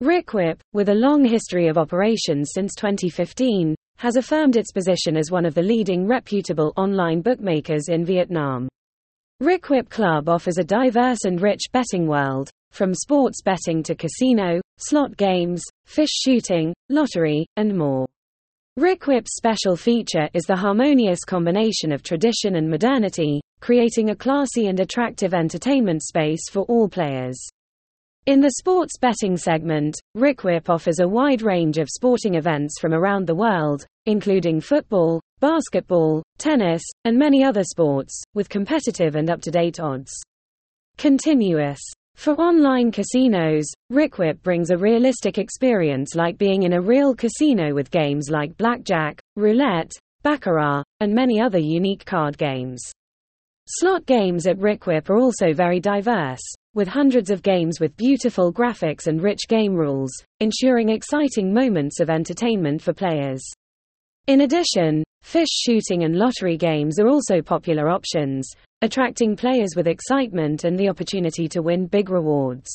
Rikvip, with a long history of operations since 2015, has affirmed its position as one of the leading reputable online bookmakers in Vietnam. Rikvip Club offers a diverse and rich betting world, from sports betting to casino, slot games, fish shooting, lottery, and more. Rikvip's special feature is the harmonious combination of tradition and modernity, creating a classy and attractive entertainment space for all players. In the sports betting segment, Rikvip offers a wide range of sporting events from around the world, including football, basketball, tennis, and many other sports, with competitive and up-to-date odds. Continuous. For online casinos, Rikvip brings a realistic experience like being in a real casino with games like blackjack, roulette, baccarat, and many other unique card games. Slot games at Rikvip are also very diverse, with hundreds of games with beautiful graphics and rich game rules, ensuring exciting moments of entertainment for players. In addition, fish shooting and lottery games are also popular options, attracting players with excitement and the opportunity to win big rewards.